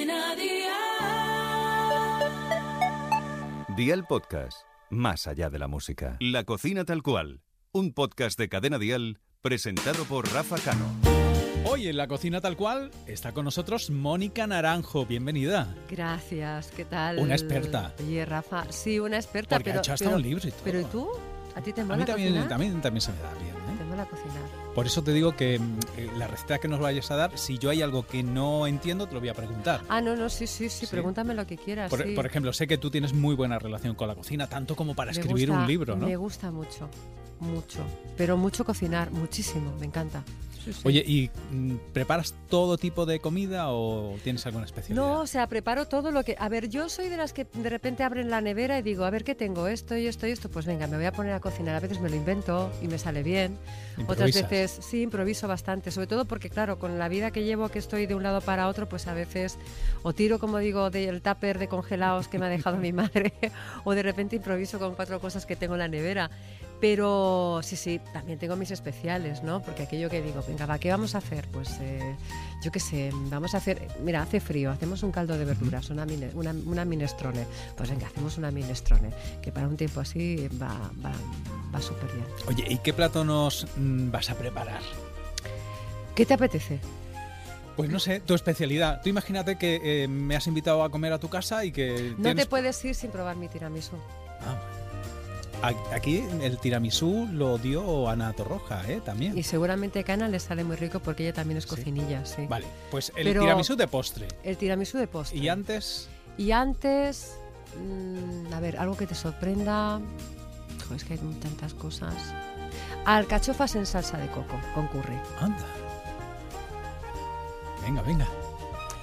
Cadena Dial. Dial Podcast, más allá de la música. La cocina tal cual, un podcast de Cadena Dial presentado por Rafa Cano. Hoy en la cocina tal cual está con nosotros Mónica Naranjo, bienvenida. Gracias, ¿qué tal? Una experta. Oye, Rafa, sí, una experta, Porque ha pero... hecho hasta pero- un libro y todo. Pero ¿y tú? ¿A ti te A mola mí también, cocinar? también, también se me da bien. ¿eh? Te mola cocinar. Por eso te digo que mm, eh, la receta que nos vayas a dar, si yo hay algo que no entiendo, te lo voy a preguntar. Ah, no, no, sí, sí, sí, Sí. pregúntame lo que quieras. Por, sí. por ejemplo, sé que tú tienes muy buena relación con la cocina, tanto como para Me escribir gusta- un libro, ¿no? Me gusta mucho, mucho. Pero mucho cocinar, muchísimo, me encanta. Sí, sí. Oye, ¿y mm, preparas todo tipo de comida o tienes alguna especialidad? No, o sea, preparo todo lo que... A ver, yo soy de las que de repente abren la nevera y digo, a ver, ¿qué tengo? Esto y esto y esto. Pues venga, me voy a poner a cocinar. A veces me lo invento y me sale bien. Otras Improvisas. veces sí, improviso bastante. Sobre todo porque, claro, con la vida que llevo, que estoy de un lado para otro, pues a veces o tiro, como digo, del tupper de congelados que me ha dejado mi madre, o de repente improviso con cuatro cosas que tengo en la nevera. Pero sí, sí, también tengo mis especiales, ¿no? Porque aquello que digo, venga, va, ¿qué vamos a hacer? Pues eh, yo qué sé, vamos a hacer, mira, hace frío, hacemos un caldo de verduras, una, mine- una, una minestrone. Pues venga, hacemos una minestrone, que para un tiempo así va, va, va súper bien. Oye, ¿y qué plato nos mm, vas a preparar? ¿Qué te apetece? Pues no sé, tu especialidad. Tú imagínate que eh, me has invitado a comer a tu casa y que No tienes... te puedes ir sin probar mi tiramisú. Ah, Aquí el tiramisú lo dio Ana Torroja, ¿eh? También. Y seguramente a Ana le sale muy rico porque ella también es cocinilla, sí. Vale, pues el Pero- tiramisú de postre. El tiramisú de postre. Y antes, Y antes, mm, a ver, algo que te sorprenda. Jo, es que hay tantas cosas. Alcachofas en salsa de coco con curry. anda. Venga, venga.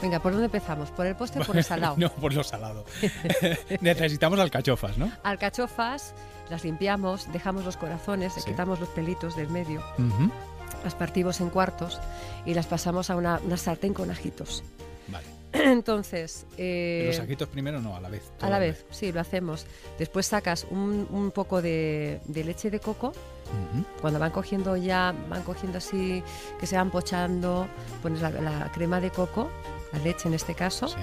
Venga, ¿por dónde empezamos? ¿por el postre o por el salado? no, por lo salado. Necesitamos alcachofas, ¿no? Alcachofas, las limpiamos, dejamos los corazones, le quitamos los pelitos del medio, las partimos en cuartos y las pasamos a una, una sartén con ajitos. Vale. Entonces, eh, Los ajitos primero no, a la vez. A la vez, sí, lo hacemos. Después sacas un, un poco de, de leche de coco. Cuando van cogiendo ya, van cogiendo así, que se van pochando, pones la, la crema de coco, la leche en este caso, Sí.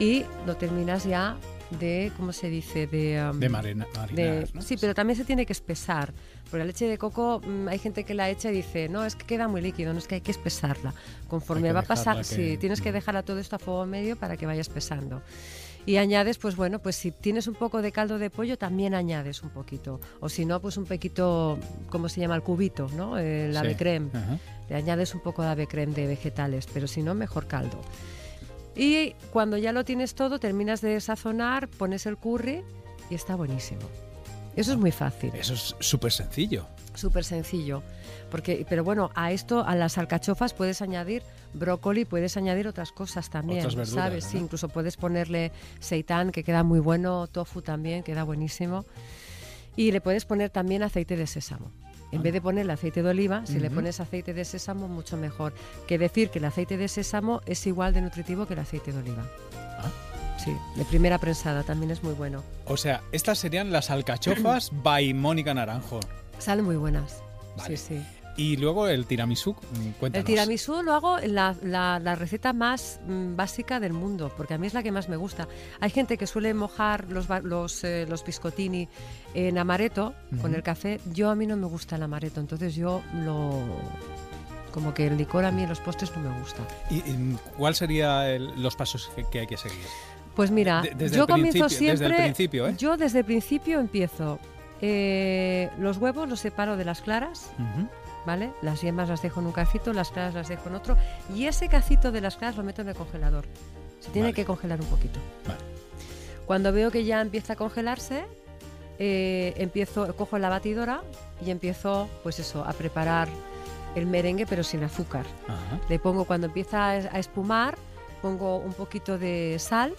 y lo terminas ya de, ¿cómo se dice? De, um, De marina, de- marinar, ¿no? Sí, pero también se tiene que espesar. Porque la leche de coco, mm, hay gente que la echa y dice, no, es que queda muy líquido, no es que hay que espesarla. Conforme va a pasar, que- sí, tienes que Mm. dejarla todo esto a fuego medio para que vaya espesando. Y añades, pues bueno, pues si tienes un poco de caldo de pollo, también añades un poquito. O si no, pues un poquito, ¿cómo se llama? El cubito, ¿no? El Sí. ave creme. Ajá. Le añades un poco de ave creme de vegetales, pero si no, mejor caldo. Y cuando ya lo tienes todo, terminas de sazonar, pones el curry y está buenísimo. Eso es muy fácil, Eso es súper sencillo. súper sencillo. Porque, pero bueno, a esto, a las alcachofas puedes añadir brócoli, puedes añadir otras cosas también, Otras verduras, ¿sabes? Incluso puedes ponerle seitán, que queda muy bueno, tofu también, queda buenísimo. Y le puedes poner también aceite de sésamo. En vez de ponerle aceite de oliva, si le pones aceite de sésamo, mucho mejor. Que decir que el aceite de sésamo es igual de nutritivo que el aceite de oliva. Ah. Sí, de primera prensada también es muy bueno. O sea, estas serían las alcachofas by Mónica Naranjo. Salen muy buenas. Vale. Sí, sí. Y luego el tiramisú, mm, cuéntanos. El tiramisú lo hago la, la- la receta más mm, básica del mundo, porque a mí es la que más me gusta. Hay gente que suele mojar los, los, eh, los biscottini en amaretto con el café. Yo a mí no me gusta el amaretto, entonces yo lo... Como que el licor a mí en los postres no me gusta. ¿Y, y cuál serían los pasos que, que hay que seguir? Pues mira, De- desde yo comienzo principio- desde el siempre... principio, ¿eh? Yo desde el principio empiezo... eh, los huevos los separo de las claras, Ujú. ¿Vale? Las yemas las dejo en un cacito, las claras las dejo en otro y ese cacito de las claras lo meto en el congelador. Se tiene Vale. que congelar un poquito. Vale. Cuando veo que ya empieza a congelarse, eh, empiezo, cojo la batidora y empiezo, pues eso, a preparar el merengue pero sin azúcar. Ajá. Le pongo cuando empieza a a espumar, pongo un poquito de sal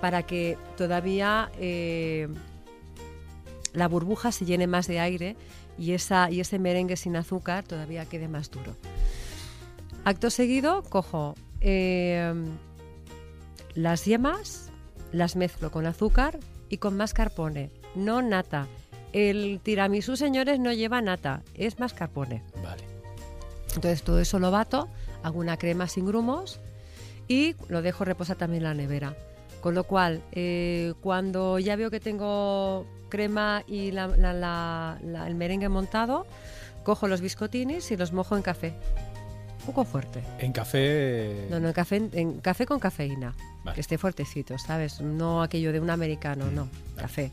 para que todavía eh, la burbuja se llene más de aire y, esa, y ese merengue sin azúcar todavía quede más duro. Acto seguido, cojo eh, las yemas, las mezclo con azúcar y con mascarpone, no nata. El tiramisú, señores, no lleva nata, es mascarpone. Vale. Entonces todo eso lo bato, hago una crema sin grumos y lo dejo reposar también en la nevera. Con lo cual, eh, cuando ya veo que tengo crema y la- la- el merengue montado, cojo los biscotinis y los mojo en café. Un poco fuerte. En café. No, no, en café, en café con cafeína. Vale. Que esté fuertecito, ¿sabes? No aquello de un americano, no. Vale. Café.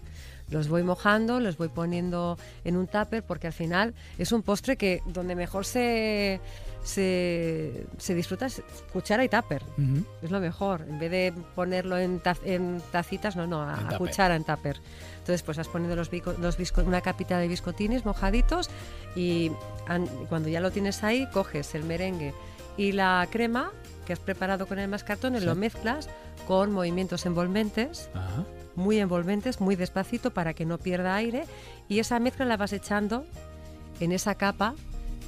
Los voy mojando, los voy poniendo en un tupper porque al final es un postre que donde mejor se, se, se disfruta es cuchara y tupper. Ujú. Es lo mejor. En vez de ponerlo en, taz- en tacitas, no, no, a, En a cuchara, en tupper. Entonces, pues has ponido los, bico- los bisco- una capita de biscotines mojaditos y an- cuando ya lo tienes ahí, coges el merengue y la crema que has preparado con el mascarpone, Sí. lo mezclas con movimientos envolventes, Ajá. Muy envolventes, muy despacito para que no pierda aire y esa mezcla la vas echando en esa capa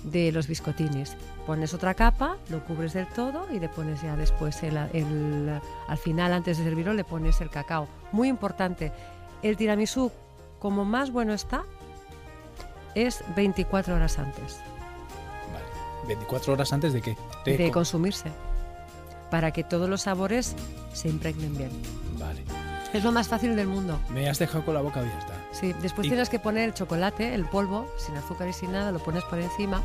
de los biscotines. Pones otra capa, lo cubres del todo y le pones ya después el, el- al final antes de servirlo le pones el cacao. Muy importante, el tiramisú como más bueno está es 24 horas antes Vale. 24 horas antes de qué? de co- consumirse para que todos los sabores se impregnen bien. Vale. Es lo más fácil del mundo. Me has dejado con la boca abierta. Sí, después Y- tienes que poner el chocolate, el polvo, sin azúcar y sin nada, lo pones por encima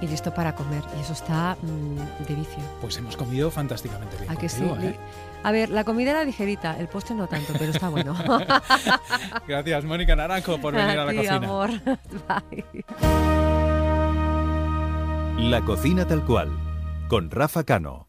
y listo para comer. Y eso está mm, de vicio. Pues hemos comido fantásticamente bien. ¿A que sí? ¿eh? A ver, la comida era ligerita, el postre no tanto, pero está bueno. Gracias, Mónica Naranjo, por venir a, la ti, cocina. amor. Bye. La cocina tal cual, con Rafa Cano.